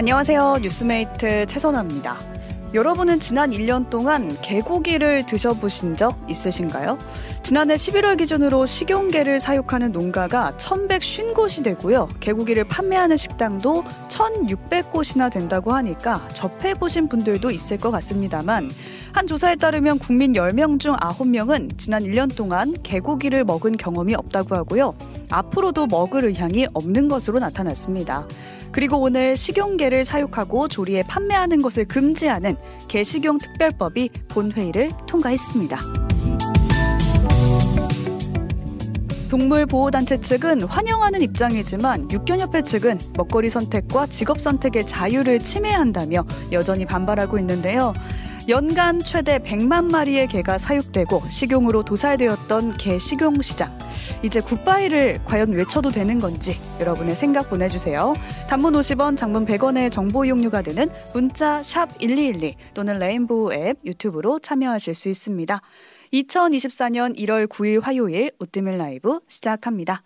안녕하세요. 뉴스메이트 최선아입니다. 여러분은 지난 1년 동안 개고기를 드셔보신 적 있으신가요? 지난해 11월 기준으로 식용개를 사육하는 농가가 1,150곳이 되고요. 개고기를 판매하는 식당도 1,600곳이나 된다고 하니까 접해보신 분들도 있을 것 같습니다만 한 조사에 따르면 국민 10명 중 9명은 지난 1년 동안 개고기를 먹은 경험이 없다고 하고요. 앞으로도 먹을 의향이 없는 것으로 나타났습니다. 그리고 오늘 식용개를 사육하고 조리에 판매하는 것을 금지하는 개식용 특별법이 본회의를 통과했습니다. 동물보호단체 측은 환영하는 입장이지만 육견협회 측은 먹거리 선택과 직업 선택의 자유를 침해한다며 여전히 반발하고 있는데요. 연간 최대 100만 마리의 개가 사육되고 식용으로 도살되었던 개 식용 시장. 이제 굿바이를 과연 외쳐도 되는 건지 여러분의 생각 보내주세요. 단문 50원, 장문 100원의 정보 이용료가 되는 문자 샵 1212 또는 레인보우 앱 유튜브로 참여하실 수 있습니다. 2024년 1월 9일 화요일 오뜨밀 라이브 시작합니다.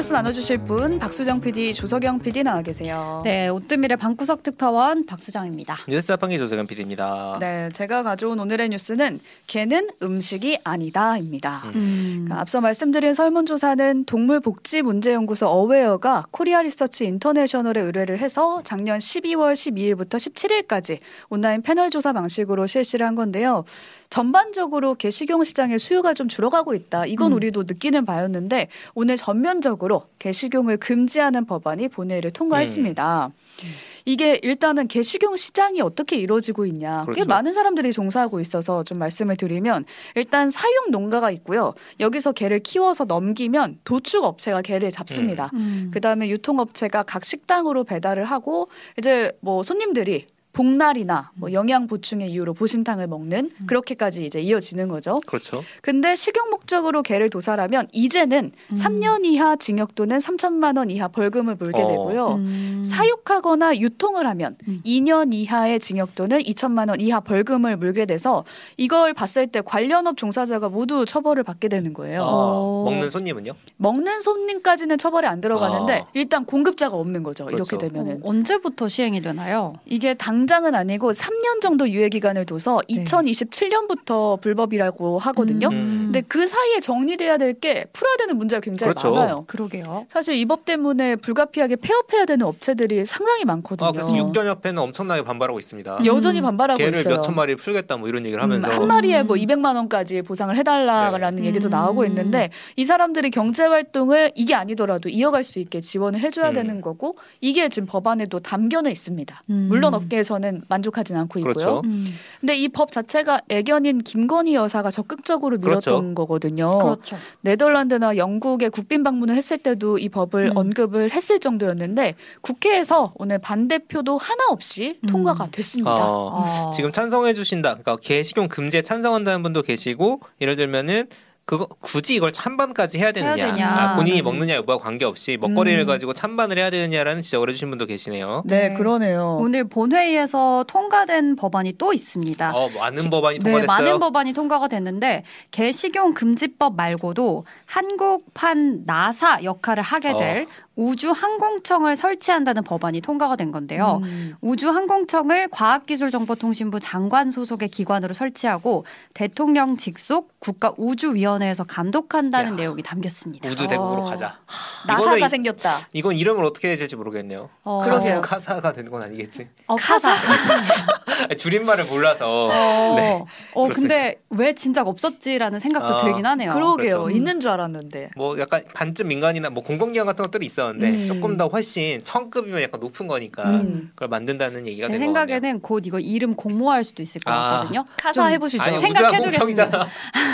뉴스 나눠주실 분 박수정 PD, 조석영 PD 나와 계세요. 네, 오뜨밀의 방구석 특파원 박수정입니다. 뉴스 자판기 조석영 PD입니다. 네, 제가 가져온 오늘의 뉴스는 개는 음식이 아니다입니다. 음. 그러니까 앞서 말씀드린 설문조사는 동물복지문제연구소 어웨어가 코리아 리서치 인터내셔널에 의뢰를 해서 작년 12월 12일부터 17일까지 온라인 패널 조사 방식으로 실시를 한 건데요. 전반적으로 개식용 시장의 수요가 좀 줄어가고 있다. 이건 음. 우리도 느끼는 바였는데 오늘 전면적으로 개식용을 금지하는 법안이 본회의를 통과했습니다. 음. 이게 일단은 개식용 시장이 어떻게 이루어지고 있냐. 그렇죠. 꽤 많은 사람들이 종사하고 있어서 좀 말씀을 드리면 일단 사육 농가가 있고요. 여기서 개를 키워서 넘기면 도축 업체가 개를 잡습니다. 음. 음. 그다음에 유통업체가 각 식당으로 배달을 하고 이제 뭐 손님들이 복날이나 뭐 음. 영양 보충의 이유로 보신탕을 먹는 음. 그렇게까지 이제 이어지는 거죠. 그렇죠. 근데 식용 목적으로 개를 도살하면 이제는 음. 3년 이하 징역 또는 3천만 원 이하 벌금을 물게 어. 되고요. 음. 사육하거나 유통을 하면 음. 2년 이하의 징역 또는 2천만 원 이하 벌금을 물게 돼서 이걸 봤을 때 관련업 종사자가 모두 처벌을 받게 되는 거예요. 어. 먹는 손님은요? 먹는 손님까지는 처벌이 안 들어가는데 어. 일단 공급자가 없는 거죠. 그렇죠. 이렇게 되면은 어, 언제부터 시행이 되나요? 이게 당 당장은 아니고 3년 정도 유예 기간을 둬서 네. 2027년부터 불법이라고 하거든요. 음. 근데 그 사이에 정리돼야 될 게 풀어야 되는 문제가 굉장히 그렇죠. 많아요. 그러게요. 사실 이 법 때문에 불가피하게 폐업해야 되는 업체들이 상당히 많거든요. 아, 그래서 육전협회는 엄청나게 반발하고 있습니다. 여전히 음. 반발하고 개를 있어요. 몇천 마리 풀겠다 뭐 이런 얘기를 하면서 음, 한 마리에 뭐 200만 원까지 보상을 해달라라는 네. 얘기도 음. 나오고 있는데 이 사람들이 경제 활동을 이게 아니더라도 이어갈 수 있게 지원을 해줘야 음. 되는 거고 이게 지금 법안에도 담겨는 있습니다. 음. 물론 업계에서 는 만족하진 않고 있고요. 그렇죠. 음. 근데 이 법 자체가 애견인 김건희 여사가 적극적으로 밀었던 그렇죠. 거거든요. 그렇죠. 네덜란드나 영국에 국빈 방문을 했을 때도 이 법을 음. 언급을 했을 정도였는데 국회에서 오늘 반대표도 하나 없이 음. 통과가 됐습니다. 어, 어. 지금 찬성해 주신다. 그러니까 개식용 금지에 찬성한다는 분도 계시고 예를 들면은 그거 굳이 이걸 찬반까지 해야 되느냐, 해야 되냐. 아, 본인이 네. 먹느냐 여부와 관계없이 먹거리를 음. 가지고 찬반을 해야 되느냐라는 지적을 해주신 분도 계시네요. 네, 네, 그러네요. 오늘 본회의에서 통과된 법안이 또 있습니다. 어, 많은 법안이 통과됐어요. 네, 많은 법안이 통과가 됐는데 개식용 금지법 말고도 한국판 나사 역할을 하게 될 어. 우주항공청을 설치한다는 법안이 통과가 된 건데요. 음. 우주항공청을 과학기술정보통신부 장관 소속의 기관으로 설치하고 대통령 직속 국가우주위원회에서 감독한다는 야. 내용이 담겼습니다. 우주대국으로 어. 가자. 나사가 이, 생겼다. 이건 이름을 어떻게 해야 될지 모르겠네요. 어. 그러게요. 카사가 되는 건 아니겠지? 어, 카사. 줄임말을 몰라서. 어, 네, 어 근데 왜 진작 없었지라는 생각도 아. 들긴 하네요. 그러게요. 그렇죠. 있는 줄 알았는데. 뭐 약간 반쯤 민간이나 뭐 공공기관 같은 것들이 있어. 있었는데 음. 조금 더 훨씬 천급이면 약간 높은 거니까 음. 그걸 만든다는 얘기가 제 생각에는 곧 이거 이름 공모할 수도 있을 것 아. 같거든요. 카사 해보시죠. 생각해두겠습니다.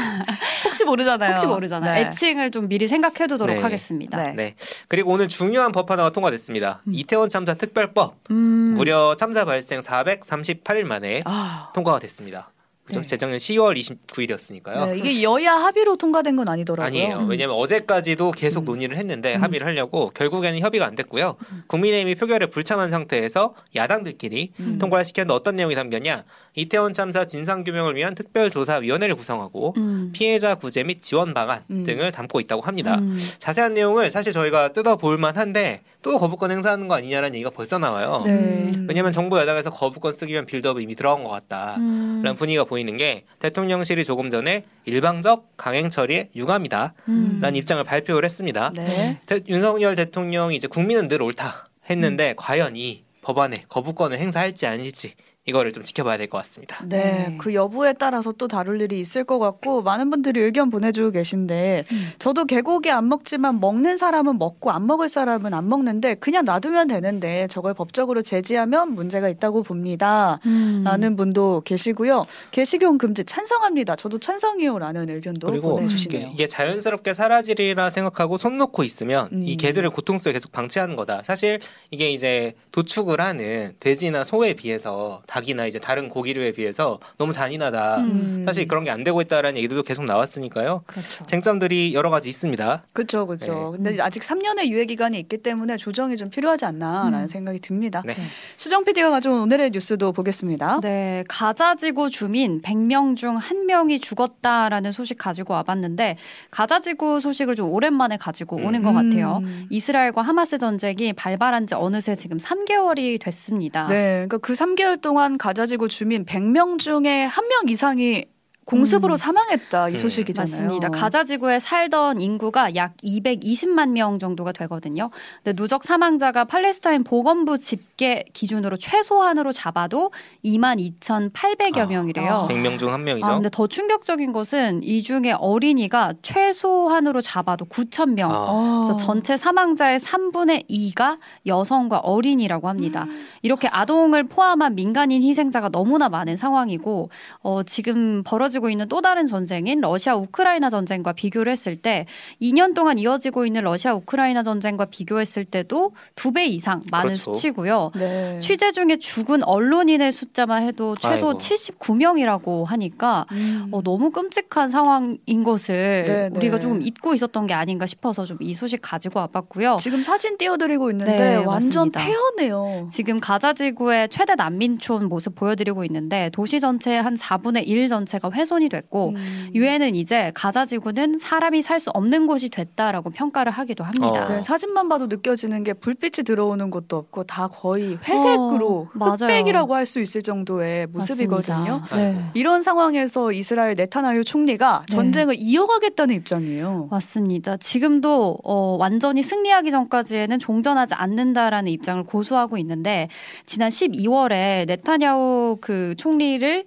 혹시 모르잖아요. 혹시 모르잖아요. 네. 애칭을 좀 미리 생각해두도록 네. 하겠습니다. 네. 네. 그리고 오늘 중요한 법 하나가 통과됐습니다. 음. 이태원 참사 특별법 음. 무려 참사 발생 438일 만에 아. 통과가 됐습니다. 그죠? 네. 재작년 10월 29일이었으니까요. 네, 이게 여야 합의로 통과된 건 아니더라고요. 아니에요. 음. 왜냐하면 어제까지도 계속 음. 논의를 했는데 음. 합의를 하려고 결국에는 협의가 안 됐고요. 음. 국민의힘이 표결에 불참한 상태에서 야당들끼리 음. 통과를 시켰는데 어떤 내용이 담겼냐? 이태원 참사 진상 규명을 위한 특별조사위원회를 구성하고 음. 피해자 구제 및 지원 방안 등을 담고 있다고 합니다. 자세한 내용을 사실 저희가 뜯어볼 만한데 또 거부권 행사하는 거 아니냐라는 얘기가 벌써 나와요. 네. 왜냐하면 정부 여당에서 거부권 쓰기 위한 빌드업이 이미 들어간 것 같다라는 분위기가 보이 는 게 대통령실이 조금 전에 일방적 강행 처리에 유감이다라는 음. 입장을 발표를 했습니다. 네. 대, 윤석열 대통령이 이제 국민은 늘 옳다 했는데 음. 과연 이 법안에 거부권을 행사할지 아닐지 이거를 좀 지켜봐야 될 것 같습니다. 네, 네, 그 여부에 따라서 또 다룰 일이 있을 것 같고 많은 분들이 의견 보내주고 계신데 음. 저도 개고기 안 먹지만 먹는 사람은 먹고 안 먹을 사람은 안 먹는데 그냥 놔두면 되는데 저걸 법적으로 제지하면 문제가 있다고 봅니다. 음. 라는 분도 계시고요. 개식용 금지 찬성합니다. 저도 찬성이요라는 의견도 보내주시네요. 이게 자연스럽게 사라지리라 생각하고 손 놓고 있으면 음. 이 개들을 고통 속에 계속 방치하는 거다. 사실 이게 이제 도축을 하는 돼지나 소에 비해서 닭이나 이제 다른 고기류에 비해서 너무 잔인하다. 음. 사실 그런 게 안 되고 있다라는 얘기들도 계속 나왔으니까요. 그렇죠. 쟁점들이 여러 가지 있습니다. 그렇죠, 그렇죠. 네. 근데 아직 3년의 유예 기간이 있기 때문에 조정이 좀 필요하지 않나라는 음. 생각이 듭니다. 네. 수정 PD가 가져온 오늘의 뉴스도 보겠습니다. 네, 가자지구 주민 100명 중 한 명이 죽었다라는 소식 가지고 와봤는데 가자지구 소식을 좀 오랜만에 가지고 오는 음. 것 같아요. 음. 이스라엘과 하마스 전쟁이 발발한 지 어느새 지금 3개월이 됐습니다. 네, 그러니까 그 3개월 동안 가자지구 주민 100명 중에 한명 이상이 공습으로 음. 사망했다 이 음. 소식이잖아요. 맞습니다. 가자 지구에 살던 인구가 약 220만 명 정도가 되거든요. 근데 누적 사망자가 팔레스타인 보건부 집계 기준으로 최소한으로 잡아도 2만 2,800여 아, 명이래요. 100명 중 한 명이죠. 아, 근데 더 충격적인 것은 이 중에 어린이가 최소한으로 잡아도 9천 명. 아. 그래서 전체 사망자의 3분의 2가 여성과 어린이라고 합니다. 음. 이렇게 아동을 포함한 민간인 희생자가 너무나 많은 상황이고 어, 지금 벌어지 고 있는 또 다른 전쟁인 러시아 우크라이나 전쟁과 비교를 했을 때 2년 동안 이어지고 있는 러시아 우크라이나 전쟁과 비교했을 때도 두 배 이상 많은 그렇죠. 수치고요. 네. 취재 중에 죽은 언론인의 숫자만 해도 최소 아이고. 79명이라고 하니까 음. 어, 너무 끔찍한 상황인 것을 네, 네. 우리가 조금 잊고 있었던 게 아닌가 싶어서 좀 이 소식 가지고 와봤고요. 지금 사진 띄워드리고 있는데 네, 완전 맞습니다. 폐허네요. 지금 가 가자지구의 최대 난민촌 모습 보여드리고 있는데 도시 전체의 한 4분의 1 전체가 훼손 이 됐고 음. 유엔은 음. 이제 가자 지구는 사람이 살 수 없는 곳이 됐다라고 평가를 하기도 합니다. 어. 네, 사진만 봐도 느껴지는 게 불빛이 들어오는 곳도 없고 다 거의 회색으로 어, 흑백이라고 할 수 있을 정도의 모습이거든요. 네. 이런 상황에서 이스라엘 네타나유 총리가 네. 전쟁을 이어가겠다는 입장이에요. 맞습니다. 지금도 어, 완전히 승리하기 전까지에는 종전하지 않는다라는 입장을 고수하고 있는데 지난 12월에 네타냐후 그 총리를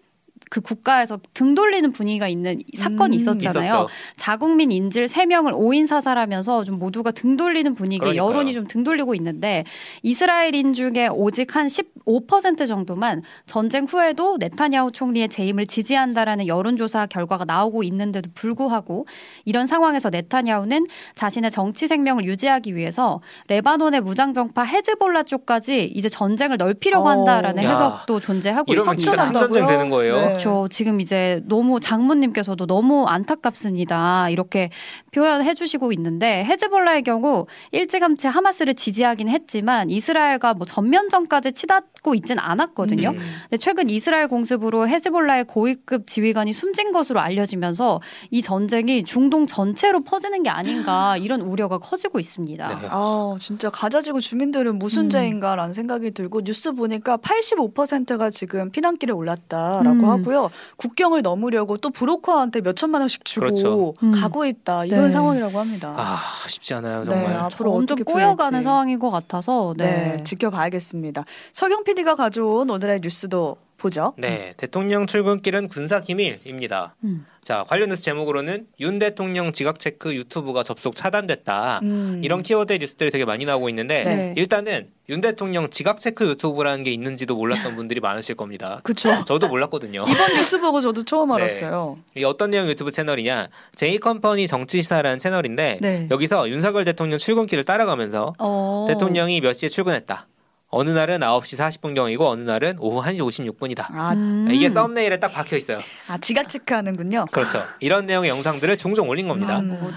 그 국가에서 등 돌리는 분위기가 있는 사건이 음, 있었잖아요. 있었죠. 자국민 인질 3명을 5인 사살하면서 좀 모두가 등 돌리는 분위기, 그러니까요. 여론이 좀 등 돌리고 있는데 이스라엘인 중에 오직 한 15% 정도만 전쟁 후에도 네타냐후 총리의 재임을 지지한다라는 여론조사 결과가 나오고 있는데도 불구하고 이런 상황에서 네타냐후는 자신의 정치 생명을 유지하기 위해서 레바논의 무장정파 헤즈볼라 쪽까지 이제 전쟁을 넓히려고 어. 한다라는 야. 해석도 존재하고 이러면 있습니다. 이러면 진짜 큰 전쟁 되는 거예요. 네. 그렇죠. 지금 이제 너무 장모님께서도 너무 안타깝습니다. 이렇게 표현해 주시고 있는데 헤즈볼라의 경우 일찌감치 하마스를 지지하긴 했지만 이스라엘과 뭐 전면전까지 치닫 고 있진 않았거든요. 음. 근데 최근 이스라엘 공습으로 헤즈볼라의 고위급 지휘관이 숨진 것으로 알려지면서 이 전쟁이 중동 전체로 퍼지는 게 아닌가 이런 우려가 커지고 있습니다. 네. 아, 진짜 가자지구 주민들은 무슨 음. 죄인가라는 생각이 들고 뉴스 보니까 85%가 지금 피난길에 올랐다라고 음. 하고 하고요. 국경을 넘으려고 또 브로커한테 몇 천만 원씩 주고 그렇죠. 음. 가고 있다 이런 네. 상황이라고 합니다. 아 쉽지 않아요 정말. 네, 앞으로 점점 꼬여가는 상황인 것 같아서 네. 네 지켜봐야겠습니다. 석영 PD가 가져온 오늘의 뉴스도 보죠. 네, 대통령 출근길은 군사 기밀입니다. 음. 자, 관련 뉴스 제목으로는 윤 대통령 지각 체크 유튜브가 접속 차단됐다. 음. 이런 키워드 뉴스들이 되게 많이 나오고 있는데 네. 일단은 윤 대통령 지각 체크 유튜브라는 게 있는지도 몰랐던 분들이 많으실 겁니다. 그렇죠. 저도 몰랐거든요. 이번 뉴스 보고 저도 처음 네. 알았어요. 이 어떤 내용 유튜브 채널이냐? 제이 컴퍼니 정치 시사라는 채널인데 네. 여기서 윤석열 대통령 출근길을 따라가면서 어. 대통령이 몇 시에 출근했다. 어느 날은 9시 40분경이고 어느 날은 오후 1시 56분이다. 아, 음. 이게 썸네일에 딱 박혀 있어요. 아, 지각 체크하는군요. 그렇죠. 이런 내용의 영상들을 종종 올린 겁니다. 음.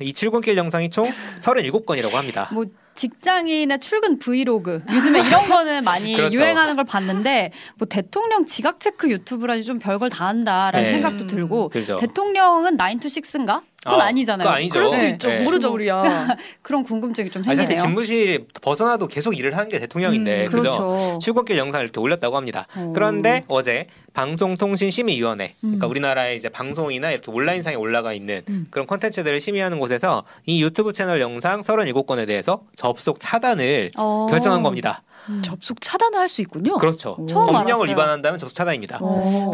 이 출근길 영상이 총 37건이라고 합니다. 뭐 직장인의 출근 브이로그 요즘에 이런 거는 많이 그렇죠. 유행하는 걸 봤는데 뭐 대통령 지각 체크 유튜브라니 좀 별걸 다 한다라는 네. 생각도 들고 음, 대통령은 9 to 6인가? 그건 어, 아니잖아요. 아니죠. 그럴 수 네. 있죠. 네. 모르죠 우리야. 그런 궁금증이 좀 생기네요. 사실 집무실 벗어나도 계속 일을 하는 게 대통령인데 음, 그렇죠. 그죠? 출근길 영상을 이렇게 올렸다고 합니다. 오. 그런데 어제 방송통신심의위원회, 그러니까 음. 우리나라의 이제 방송이나 이렇게 온라인상에 올라가 있는 음. 그런 콘텐츠들을 심의하는 곳에서 이 유튜브 채널 영상 37건에 대해서 접속 차단을 어. 결정한 겁니다. 음. 접속 차단을 할 수 있군요. 그렇죠. 법령을 위반한다면 접속 차단입니다.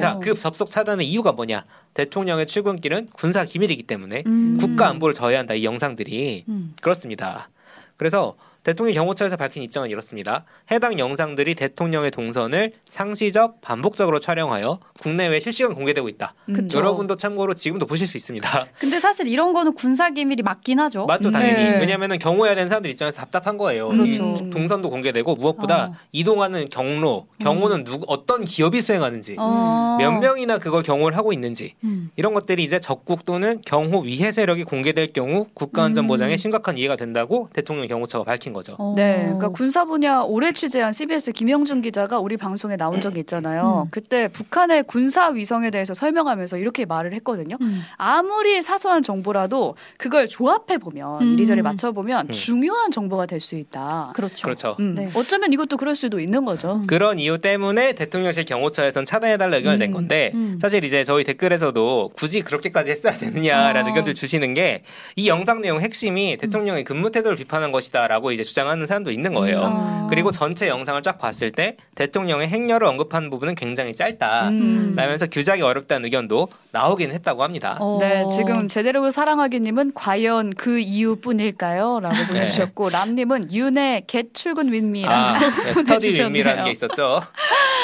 자, 그 접속 차단의 이유가 뭐냐? 대통령의 출근길은 군사 기밀이기 때문에 음. 국가 안보를 저해한다 이 영상들이 음. 그렇습니다. 그래서 대통령 경호처에서 밝힌 입장은 이렇습니다. 해당 영상들이 대통령의 동선을 상시적 반복적으로 촬영하여 국내외 실시간 공개되고 있다. 음. 여러분도 참고로 지금도 보실 수 있습니다. 근데 사실 이런 거는 군사 기밀이 맞긴 하죠. 맞죠, 당연히. 네. 왜냐하면 경호해야 되는 사람들 입장에서 답답한 거예요. 그렇죠. 동선도 공개되고 무엇보다 어. 이동하는 경로, 경호는 음. 누구 어떤 기업이 수행하는지, 어. 몇 명이나 그걸 경호를 하고 있는지 음. 이런 것들이 이제 적국 또는 경호 위해 세력이 공개될 경우 국가안전 보장에 음. 심각한 이해가 된다고 대통령 경호처가 밝힌 밝힌 거죠. 어. 네, 그러니까 군사 분야 오래 취재한 CBS 김영준 기자가 우리 방송에 나온 적이 있잖아요. 음. 그때 북한의 군사 위성에 대해서 설명하면서 이렇게 말을 했거든요. 음. 아무리 사소한 정보라도 그걸 조합해 보면 음. 이리저리 맞춰 보면 음. 중요한 정보가 될 수 있다. 그렇죠. 그렇죠. 음. 네. 어쩌면 이것도 그럴 수도 있는 거죠. 음. 그런 이유 때문에 대통령실 경호처에선 차단해달라 의견을 낸 건데 사실 이제 저희 댓글에서도 굳이 그렇게까지 했어야 되느냐라는 아. 의견들 주시는 게 이 영상 내용 핵심이 대통령의 근무 태도를 비판한 것이다라고 이제 주장하는 사람도 있는 거예요. 음. 그리고 전체 영상을 쫙 봤을 때 대통령의 행렬을 언급한 부분은 굉장히 짧다. 음. 라면서 규정이 어렵다는 의견도 나오긴 했다고 합니다. 어. 네, 지금 제대로 사랑하기님은 과연 그 이유뿐일까요? 라고 네. 보내주셨고 네. 람님은 윤의 get 출근 with me라는 아, 네, study with me라는 게 있었죠.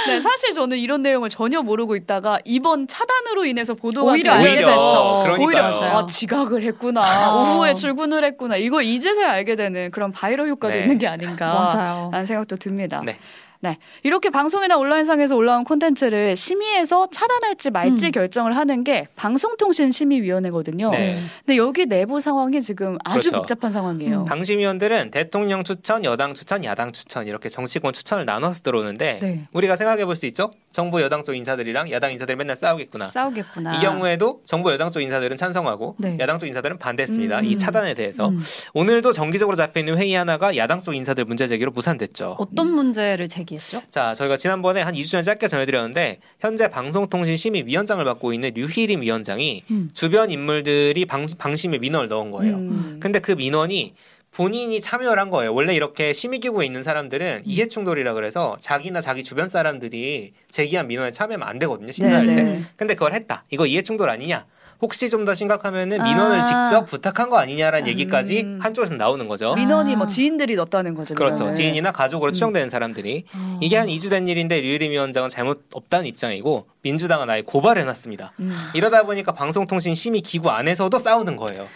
네, 사실 저는 이런 내용을 전혀 모르고 있다가 이번 차단으로 인해서 보도가 오히려 알게 됐죠. 오히려 아, 지각을 했구나. 아. 오후에 출근을 했구나. 이걸 이제서야 알게 되는 그런 바이럴 효과도 네. 있는 게 아닌가. 맞아요. 라는 생각도 듭니다. 네. 네. 이렇게 방송이나 온라인상에서 올라온 콘텐츠를 심의해서 차단할지 말지 음. 결정을 하는 게 방송통신심의위원회거든요. 네. 근데 여기 내부 상황이 지금 아주 그렇죠. 복잡한 상황이에요. 음. 방심위원들은 대통령 추천, 여당 추천, 야당 추천 이렇게 정치권 추천을 나눠서 들어오는데 네. 우리가 생각해 볼 수 있죠. 정부 여당 쪽 인사들이랑 야당 인사들이 맨날 싸우겠구나. 싸우겠구나. 이 경우에도 정부 여당 쪽 인사들은 찬성하고 네. 야당 쪽 인사들은 반대했습니다. 음. 이 차단에 대해서 음. 오늘도 정기적으로 잡혀 있는 회의 하나가 야당 쪽 인사들 문제 제기로 무산됐죠. 어떤 문제를 제기 얘기했죠? 자, 저희가 지난번에 한 2주 전에 짧게 전해드렸는데 현재 방송통신심의위원장을 맡고 있는 류희림 위원장이 음. 주변 인물들이 방, 방심에 민원을 넣은 거예요. 음. 근데 그 민원이 본인이 참여를 한 거예요. 원래 이렇게 심의기구에 있는 사람들은 음. 이해충돌이라 그래서 자기나 자기 주변 사람들이 제기한 민원에 참여하면 안 되거든요. 심사할 네네. 때. 네. 근데 그걸 했다. 이거 이해충돌 아니냐? 혹시 좀 더 심각하면은 민원을 아. 직접 부탁한 거 아니냐라는 음. 얘기까지 한쪽에서 나오는 거죠. 민원이 뭐 지인들이 넣었다는 거죠. 그렇죠. 민원을. 지인이나 가족으로 음. 추정되는 사람들이 어. 이게 한 2주 된 일인데 류일임 위원장은 잘못 없다는 입장이고 민주당은 아예 고발을 해놨습니다. 음. 이러다 보니까 방송통신 심의 기구 안에서도 싸우는 거예요.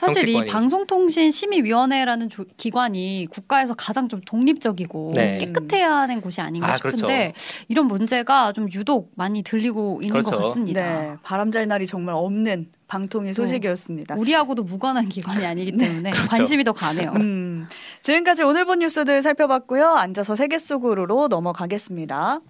사실 정치권이. 이 방송통신심의위원회라는 조, 기관이 국가에서 가장 좀 독립적이고 네. 깨끗해야 하는 곳이 아닌가 아, 싶은데 그렇죠. 이런 문제가 좀 유독 많이 들리고 있는 그렇죠. 것 같습니다. 네, 바람잘 날이 정말 없는 방통위 소식이었습니다. 네. 우리하고도 무관한 기관이 아니기 네. 때문에 네. 그렇죠. 관심이 더 가네요. 음, 지금까지 오늘 본 뉴스들 살펴봤고요. 앉아서 세계 속으로 넘어가겠습니다.